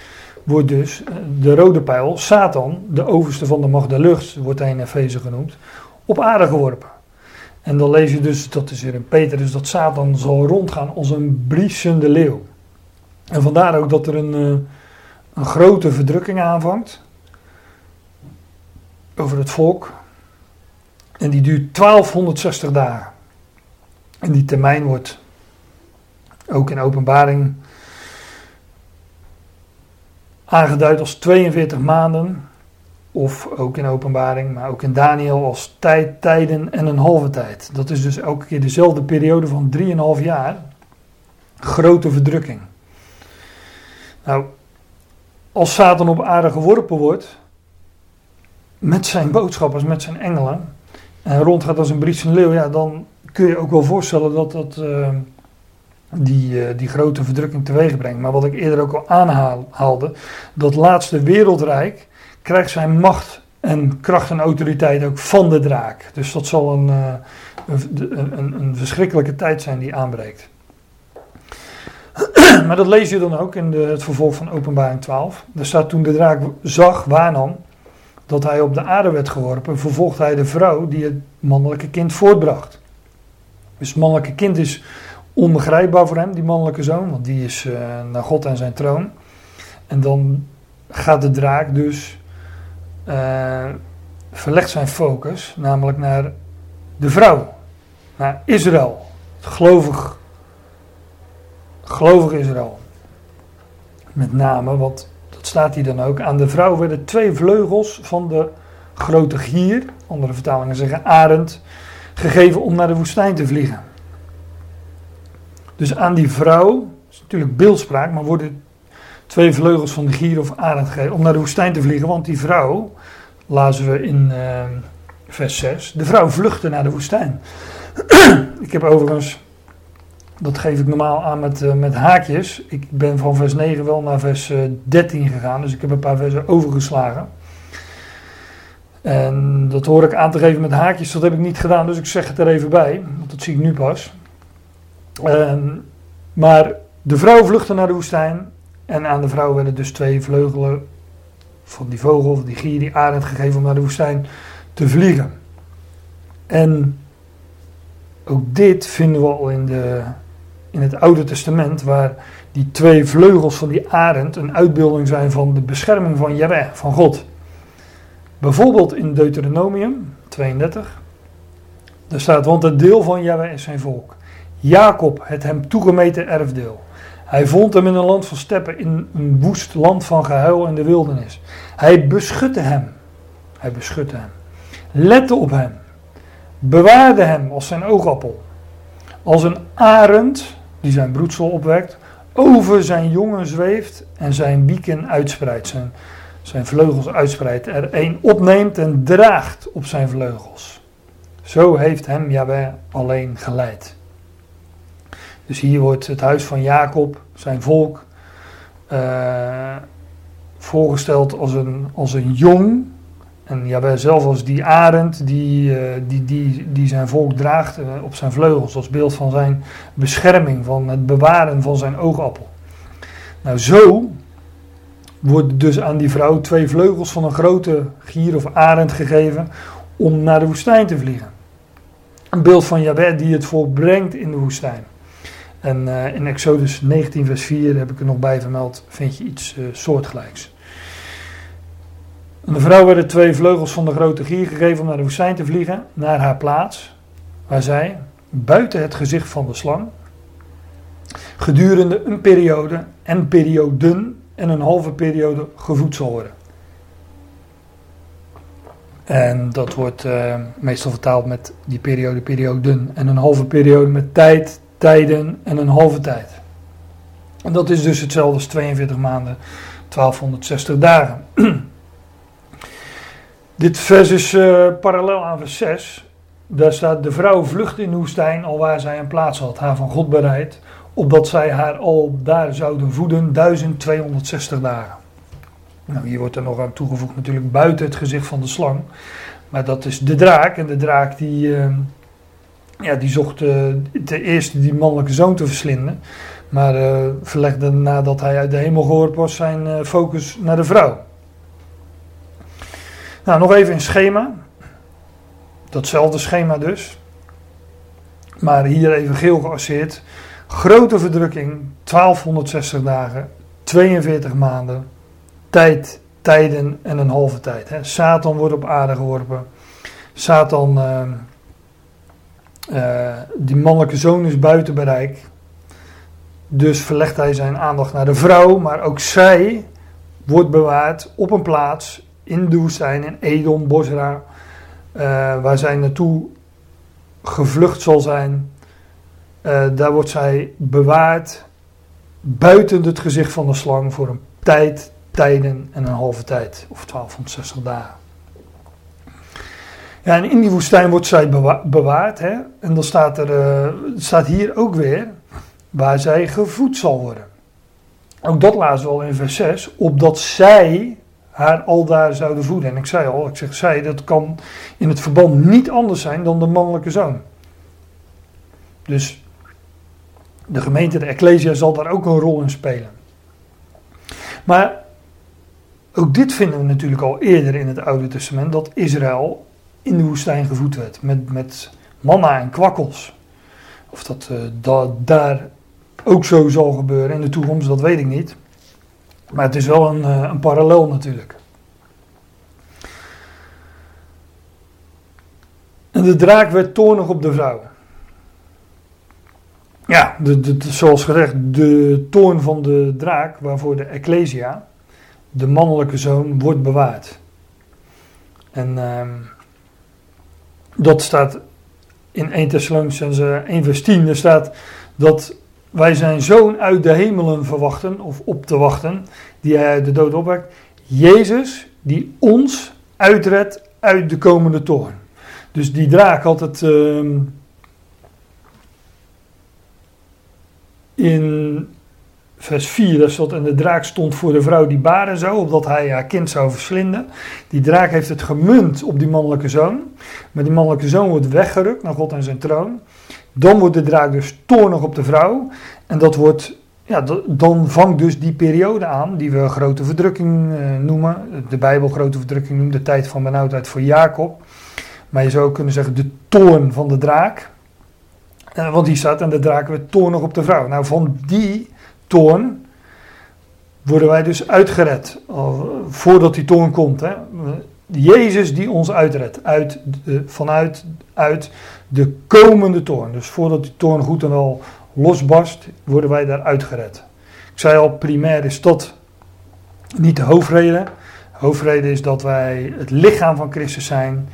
wordt dus eh, de rode pijl, Satan, de overste van de macht lucht, wordt hij in Efeze genoemd, op aarde geworpen. En dan lees je dus, dat is weer in Petrus, dat Satan zal rondgaan als een briesende leeuw. En vandaar ook dat er een, eh, een grote verdrukking aanvangt over het volk. En die duurt 1260 dagen. En die termijn wordt ook in openbaring aangeduid als 42 maanden. Of ook in openbaring, maar ook in Daniel als tijd, tijden en een halve tijd. Dat is dus elke keer dezelfde periode van 3,5 jaar. Grote verdrukking. Nou, als Satan op aarde geworpen wordt, met zijn boodschappers, met zijn engelen, en rondgaat als een Britse leeuw, ja, dan kun je ook wel voorstellen dat dat. Uh, die, eh, die grote verdrukking teweeg brengt. Maar wat ik eerder ook al aanhaalde, dat laatste wereldrijk krijgt zijn macht en kracht en autoriteit ook van de draak. Dus dat zal een, eh, een, een, verschrikkelijke tijd zijn die aanbreekt. maar dat lees je dan ook in de, het vervolg van Openbaring 12. Daar staat toen de draak zag, waarnam, dat hij op de aarde werd geworpen, vervolgde hij de vrouw die het mannelijke kind voortbracht. Dus het mannelijke kind is onbegrijpbaar voor hem, die mannelijke zoon, want die is uh, naar God en zijn troon. En dan gaat de draak dus, uh, verlegt zijn focus namelijk naar de vrouw, naar Israël, het gelovig, gelovig Israël. Met name, want dat staat hier dan ook, aan de vrouw werden twee vleugels van de grote gier, andere vertalingen zeggen arend, gegeven om naar de woestijn te vliegen. Dus aan die vrouw, is natuurlijk beeldspraak, maar worden twee vleugels van de gier of arend gegeven om naar de woestijn te vliegen. Want die vrouw, lazen we in uh, vers 6, de vrouw vluchtte naar de woestijn. ik heb overigens, dat geef ik normaal aan met, uh, met haakjes. Ik ben van vers 9 wel naar vers uh, 13 gegaan, dus ik heb een paar versen overgeslagen. En dat hoor ik aan te geven met haakjes, dat heb ik niet gedaan, dus ik zeg het er even bij, want dat zie ik nu pas. Ehm, maar de vrouw vluchtte naar de woestijn en aan de vrouw werden dus twee vleugelen van die vogel, van die gier, die arend gegeven om naar de woestijn te vliegen. En ook dit vinden we al in, de, in het Oude Testament, waar die twee vleugels van die arend een uitbeelding zijn van de bescherming van Jahweh, van God. Bijvoorbeeld in Deuteronomium 32. Daar staat, want het deel van Jahweh is zijn volk. Jacob, het hem toegemeten erfdeel. Hij vond hem in een land van steppen, in een woest land van gehuil en de wildernis. Hij beschutte hem. Hij beschutte hem. Lette op hem. Bewaarde hem als zijn oogappel. Als een arend, die zijn broedsel opwekt, over zijn jongen zweeft en zijn bieken uitspreidt. Zijn, zijn vleugels uitspreidt. Er een opneemt en draagt op zijn vleugels. Zo heeft hem Jahweh alleen geleid. Dus hier wordt het huis van Jacob, zijn volk, uh, voorgesteld als een, als een jong. En Jawel zelf als die arend die, uh, die, die, die zijn volk draagt uh, op zijn vleugels. Als beeld van zijn bescherming, van het bewaren van zijn oogappel. Nou, zo worden dus aan die vrouw twee vleugels van een grote gier of arend gegeven om naar de woestijn te vliegen. Een beeld van Jabé die het volk brengt in de woestijn. En uh, in Exodus 19, vers 4 heb ik er nog bij vermeld, vind je iets uh, soortgelijks. En de vrouw werden twee vleugels van de grote gier gegeven om naar de woestijn te vliegen, naar haar plaats, waar zij, buiten het gezicht van de slang, gedurende een periode en perioden en een halve periode gevoed zal worden. En dat wordt uh, meestal vertaald met die periode, perioden en een halve periode met tijd, tijden en een halve tijd. En dat is dus hetzelfde als 42 maanden, 1260 dagen. Dit vers is uh, parallel aan vers 6. Daar staat: De vrouw vlucht in de woestijn, al waar zij een plaats had, haar van God bereid, opdat zij haar al daar zouden voeden 1260 dagen. Nou, hier wordt er nog aan toegevoegd, natuurlijk buiten het gezicht van de slang. Maar dat is de draak. En de draak die. Uh, ja, die zocht uh, ten eerste die mannelijke zoon te verslinden. Maar uh, verlegde nadat hij uit de hemel gehoord was zijn uh, focus naar de vrouw. Nou, nog even in schema. Datzelfde schema dus. Maar hier even geel geasseerd. Grote verdrukking, 1260 dagen, 42 maanden, tijd, tijden en een halve tijd. Hè. Satan wordt op aarde geworpen. Satan die mannelijke zoon is buiten bereik. Dus verlegt hij zijn aandacht naar de vrouw, maar ook zij wordt bewaard op een plaats in de woestijn, in Edom, Bosra, uh, waar zij naartoe gevlucht zal zijn. Uh, daar wordt zij bewaard buiten het gezicht van de slang voor een tijd, tijden en een halve tijd, of 1260 dagen. Ja, en in die woestijn wordt zij bewaard. Hè? En dan staat er uh, staat hier ook weer waar zij gevoed zal worden. Ook dat lazen we al in vers 6. Opdat zij haar al daar zouden voeden. En ik zei al, ik zeg zij, dat kan in het verband niet anders zijn dan de mannelijke zoon. Dus de gemeente, de Ecclesia, zal daar ook een rol in spelen. Maar ook dit vinden we natuurlijk al eerder in het Oude Testament, dat Israël in de woestijn gevoed werd. Met, met manna en kwakkels. Of dat, uh, daar ook zo zal gebeuren in de toekomst, dat weet ik niet. Maar het is wel een, eh, een parallel natuurlijk. En de draak werd toornig op de vrouw. Ja, de, de, zoals gezegd, de toorn van de draak, waarvoor de Ecclesia, de mannelijke zoon, wordt bewaard. En uh, dat staat in 1 Thessalonians 1 vers 10, er staat dat wij zijn zoon uit de hemelen verwachten, of op te wachten, die hij uit de dood opwekt. Jezus, die ons uitredt uit de komende toorn. Dus die draak had het uh, in vers 4, daar stond, en de draak stond voor de vrouw die baren zou, opdat hij haar kind zou verslinden. Die draak heeft het gemunt op die mannelijke zoon, maar die mannelijke zoon wordt weggerukt naar God en zijn troon. Dan wordt de draak dus toornig op de vrouw, en dat wordt, ja, dan vangt dus die periode aan, die we grote verdrukking eh, noemen, de Bijbel grote verdrukking noemt, de tijd van benauwdheid voor Jacob. Maar je zou ook kunnen zeggen de toorn van de draak. Eh, want die staat en de draak werd toornig op de vrouw. Nou, van die toorn worden wij dus uitgered. voordat die toorn komt. Hè. Jezus die ons uitredt. Uit de, vanuit uit de komende toorn. Dus voordat die toorn goed en al losbarst, worden wij daar uitgered. Ik zei al, primair is dat niet de hoofdreden. De hoofdreden is dat wij het lichaam van Christus zijn.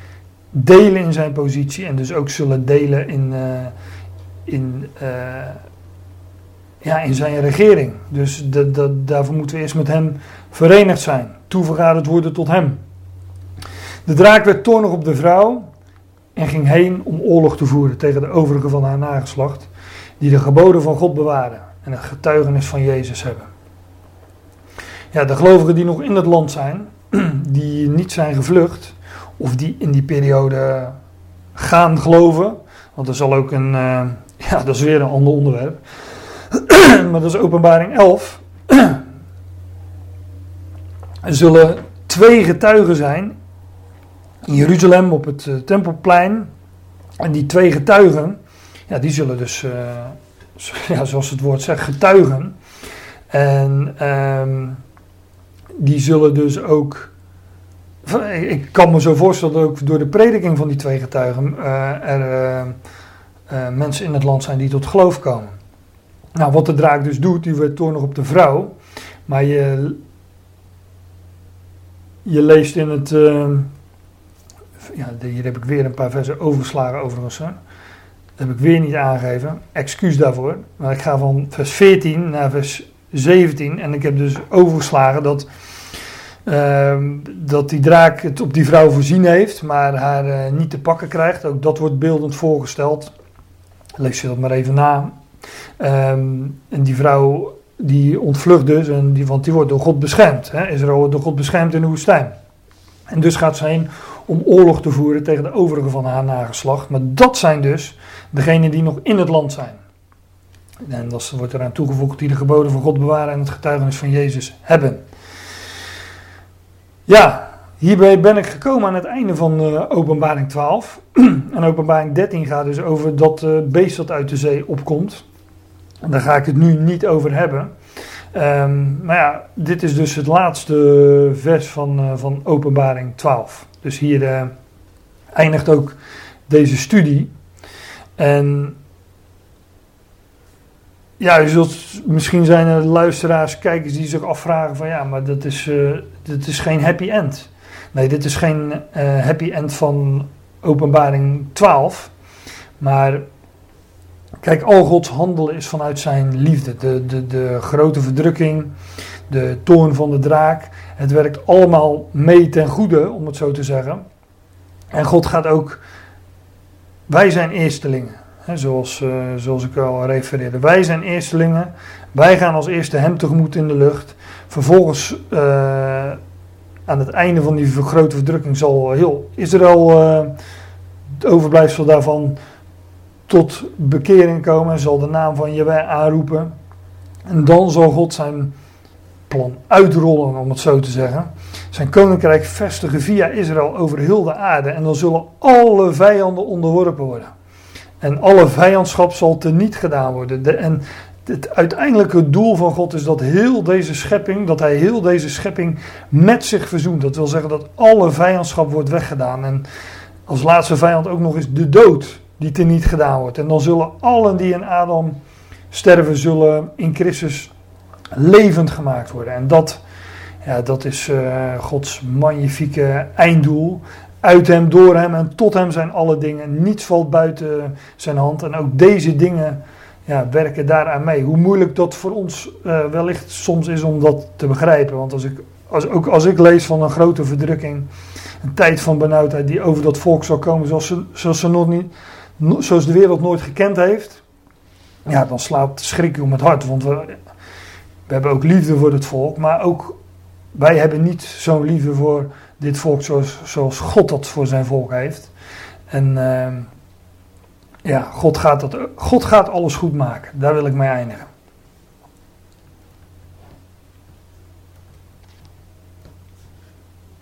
Delen in zijn positie en dus ook zullen delen in, uh, in uh, ja, in zijn regering. Dus de, de, daarvoor moeten we eerst met hem verenigd zijn. Toevergaderd worden tot hem. De draak werd toornig op de vrouw en ging heen om oorlog te voeren tegen de overigen van haar nageslacht, die de geboden van God bewaren en het getuigenis van Jezus hebben. Ja, de gelovigen die nog in het land zijn, die niet zijn gevlucht, of die in die periode gaan geloven, want er zal ook een, uh, ja, dat is weer een ander onderwerp. Maar dat is openbaring 11. er zullen twee getuigen zijn in Jeruzalem op het uh, Tempelplein. En die twee getuigen, ja, die zullen dus, uh, ja, zoals het woord zegt, getuigen. En um, die zullen dus ook. Ik kan me zo voorstellen dat ook door de prediking van die twee getuigen uh, er mensen in het land zijn die tot geloof komen. Nou, wat de draak dus doet, die werd toornig op de vrouw. Maar je, je leest in het. Uh, ja, hier heb ik weer een paar versen overgeslagen overigens. Hè. Dat heb ik weer niet aangegeven. Excuus daarvoor. Maar ik ga van vers 14 naar vers 17. En ik heb dus overgeslagen dat. Uh, dat die draak het op die vrouw voorzien heeft, maar haar uh, niet te pakken krijgt. Ook dat wordt beeldend voorgesteld. Lees je dat maar even na. Um, en die vrouw die ontvlucht dus, en die, want die wordt door God beschermd. Hè? Israël wordt door God beschermd in de woestijn. En dus gaat ze heen om oorlog te voeren tegen de overigen van haar nageslacht. Maar dat zijn dus degenen die nog in het land zijn. En dat wordt eraan toegevoegd die de geboden van God bewaren en het getuigenis van Jezus hebben. Ja, hierbij ben ik gekomen aan het einde van uh, openbaring 12. en openbaring 13 gaat dus over dat uh, beest dat uit de zee opkomt. Daar ga ik het nu niet over hebben. Um, maar ja, dit is dus het laatste vers van, uh, van Openbaring 12. Dus hier eindigt ook deze studie. En ja, zult, misschien zijn er luisteraars, kijkers die zich afvragen van ja, maar dat is, dit is geen happy end. Nee, dit is geen happy end van Openbaring 12. Maar Kijk, al Gods handelen is vanuit zijn liefde. De, de, de grote verdrukking, de toorn van de draak. Het werkt allemaal mee ten goede, om het zo te zeggen. En God gaat ook. Wij zijn eerstelingen. Hè, zoals, uh, zoals ik al refereerde. Wij zijn eerstelingen. Wij gaan als eerste hem tegemoet in de lucht. Vervolgens, uh, aan het einde van die grote verdrukking, zal heel Israël, uh, het overblijfsel daarvan, tot bekering komen en zal de naam van Jehovah aanroepen. En dan zal God zijn plan uitrollen, om het zo te zeggen. Zijn koninkrijk vestigen via Israël over heel de aarde. En dan zullen alle vijanden onderworpen worden. En alle vijandschap zal teniet gedaan worden. De, en het uiteindelijke doel van God is dat heel deze schepping, dat hij heel deze schepping met zich verzoent. Dat wil zeggen dat alle vijandschap wordt weggedaan. En als laatste vijand ook nog eens de dood die teniet gedaan wordt. En dan zullen allen die in Adam sterven, zullen in Christus levend gemaakt worden. En dat, ja, dat is uh, Gods magnifieke einddoel. Uit hem, door hem en tot hem zijn alle dingen. Niets valt buiten zijn hand. En ook deze dingen ja, werken daaraan mee. Hoe moeilijk dat voor ons uh, wellicht soms is om dat te begrijpen. Want als ik, als, ook als ik lees van een grote verdrukking, een tijd van benauwdheid die over dat volk zal komen zoals ze, zoals ze nog niet, zoals de wereld nooit gekend heeft. Ja, dan slaat schrik om het hart. Want we, we hebben ook liefde voor het volk, maar ook wij hebben niet zo'n liefde voor dit volk zoals, zoals God dat voor zijn volk heeft. En uh, ja, God gaat, dat, God gaat alles goed maken. Daar wil ik mee eindigen.